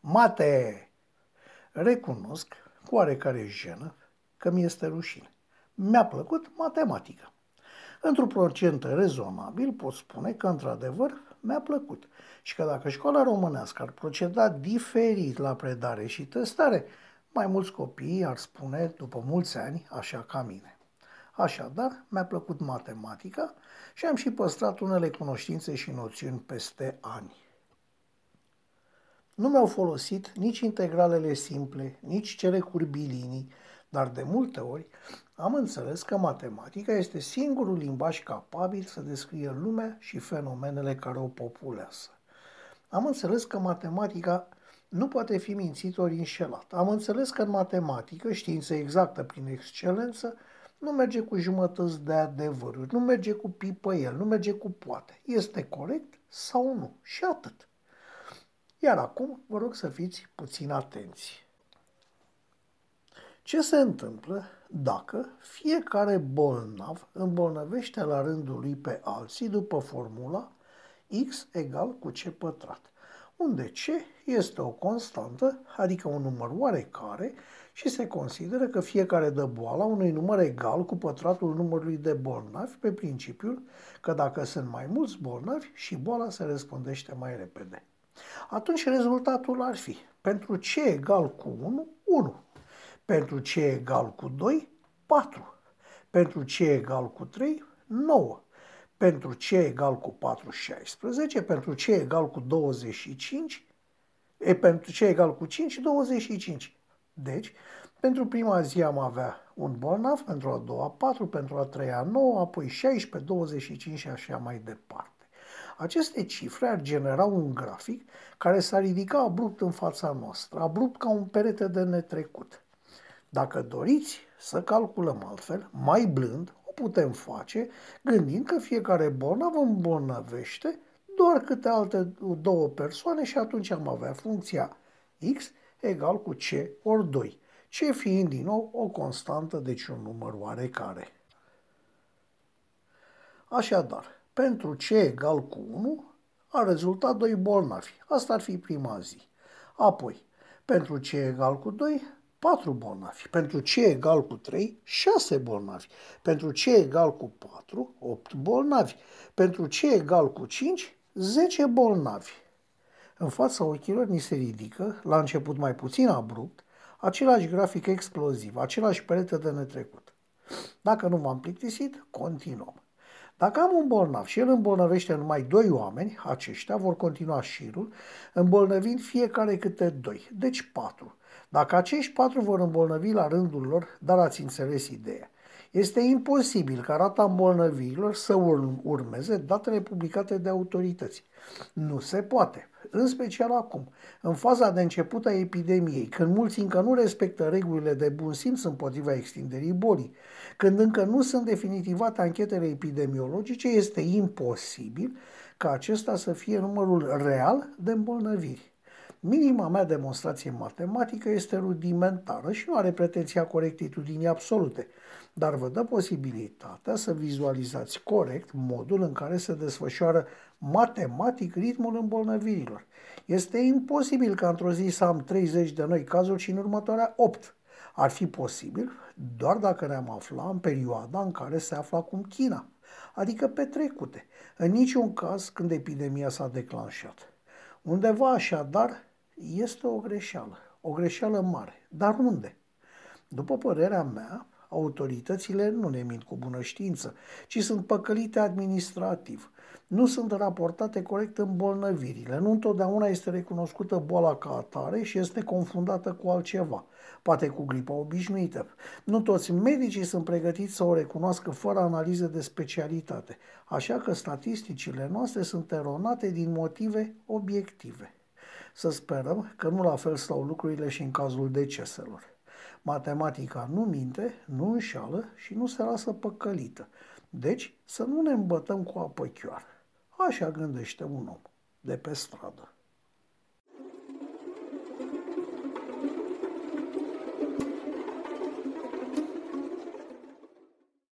Mate! Recunosc, cu oarecare jenă, că mi este rușine. Mi-a plăcut matematica. Într-un procent rezonabil pot spune că, într-adevăr, mi-a plăcut și că dacă școala românească ar proceda diferit la predare și testare, mai mulți copii ar spune, după mulți ani, așa ca mine. Așadar, mi-a plăcut matematica și am și păstrat unele cunoștințe și noțiuni peste ani. Nu mi-au folosit nici integralele simple, nici cele curbilinii, dar de multe ori am înțeles că matematica este singurul limbaj capabil să descrie lumea și fenomenele care o populează. Am înțeles că matematica nu poate fi mințit ori înșelat. Am înțeles că în matematică, știință exactă prin excelență, nu merge cu jumătăți de adevăruri, nu merge cu pipăiel, nu merge cu poate. Este corect sau nu? Și atât. Iar acum vă rog să fiți puțin atenți. Ce se întâmplă dacă fiecare bolnav îmbolnăvește la rândul lui pe alții după formula x egal cu c pătrat, unde c este o constantă, adică un număr oarecare, și se consideră că fiecare dă boala unui număr egal cu pătratul numărului de bolnavi pe principiul că dacă sunt mai mulți bolnavi și boala se răspundește mai repede. Atunci rezultatul ar fi pentru c egal cu 1, 1. Pentru c egal cu 2, 4. Pentru c egal cu 3, 9. Pentru c egal cu 4, 16. Pentru c egal cu 25. E, pentru c egal cu 5, 25. Deci, pentru prima zi am avea un bolnav, pentru a doua 4, pentru a treia 9, apoi 16, 25 și așa mai departe. Aceste cifre ar genera un grafic care s-ar ridica abrupt în fața noastră, abrupt ca un perete de netrecut. Dacă doriți să calculăm altfel, mai blând, o putem face gândind că fiecare bolnav îmbolnăvește doar câte alte două persoane și atunci am avea funcția x egal cu c ori 2, c fiind din nou o constantă, deci un număr oarecare. Așadar, pentru c egal cu 1 a rezultat 2 bolnavi. Asta ar fi prima zi. Apoi, pentru c egal cu 2, 4 bolnavi. Pentru c egal cu 3, 6 bolnavi. Pentru c egal cu 4, 8 bolnavi. Pentru c egal cu 5, 10 bolnavi. În fața ochilor ni se ridică, la început mai puțin abrupt, același grafic exploziv, același perete de netrecut. Dacă nu v-am plictisit, continuăm. Dacă am un bolnav și el îmbolnăvește numai doi oameni, aceștia vor continua șirul, îmbolnăvind fiecare câte doi, deci patru. Dacă acești patru vor îmbolnăvi la rândul lor, dar ați înțeles ideea. Este imposibil ca rata îmbolnăvirilor să urmeze datele publicate de autorități. Nu se poate, în special acum, în faza de început a epidemiei, când mulți încă nu respectă regulile de bun simț împotriva extinderii bolii, când încă nu sunt definitivate anchetele epidemiologice, este imposibil ca acesta să fie numărul real de îmbolnăviri. Minima mea demonstrație matematică este rudimentară și nu are pretenția corectitudinii absolute, dar vă dă posibilitatea să vizualizați corect modul în care se desfășoară matematic ritmul îmbolnăvirilor. Este imposibil ca într-o zi să am 30 de noi cazuri și în următoarea 8. Ar fi posibil doar dacă ne-am afla în perioada în care se află acum China, adică petrecute, în niciun caz când epidemia s-a declanșat. Undeva așadar este o greșeală, o greșeală mare. Dar unde? După părerea mea, autoritățile nu ne mint cu bună știință, ci sunt păcălite administrativ. Nu sunt raportate corect îmbolnăvirile. Nu întotdeauna este recunoscută boala ca atare și este confundată cu altceva, poate cu gripa obișnuită. Nu toți medicii sunt pregătiți să o recunoască fără analize de specialitate, așa că statisticile noastre sunt eronate din motive obiective. Să sperăm că nu la fel stau lucrurile și în cazul deceselor. Matematica nu minte, nu înșală și nu se lasă păcălită. Deci să nu ne îmbătăm cu apă chioară. Așa gândește un om de pe stradă.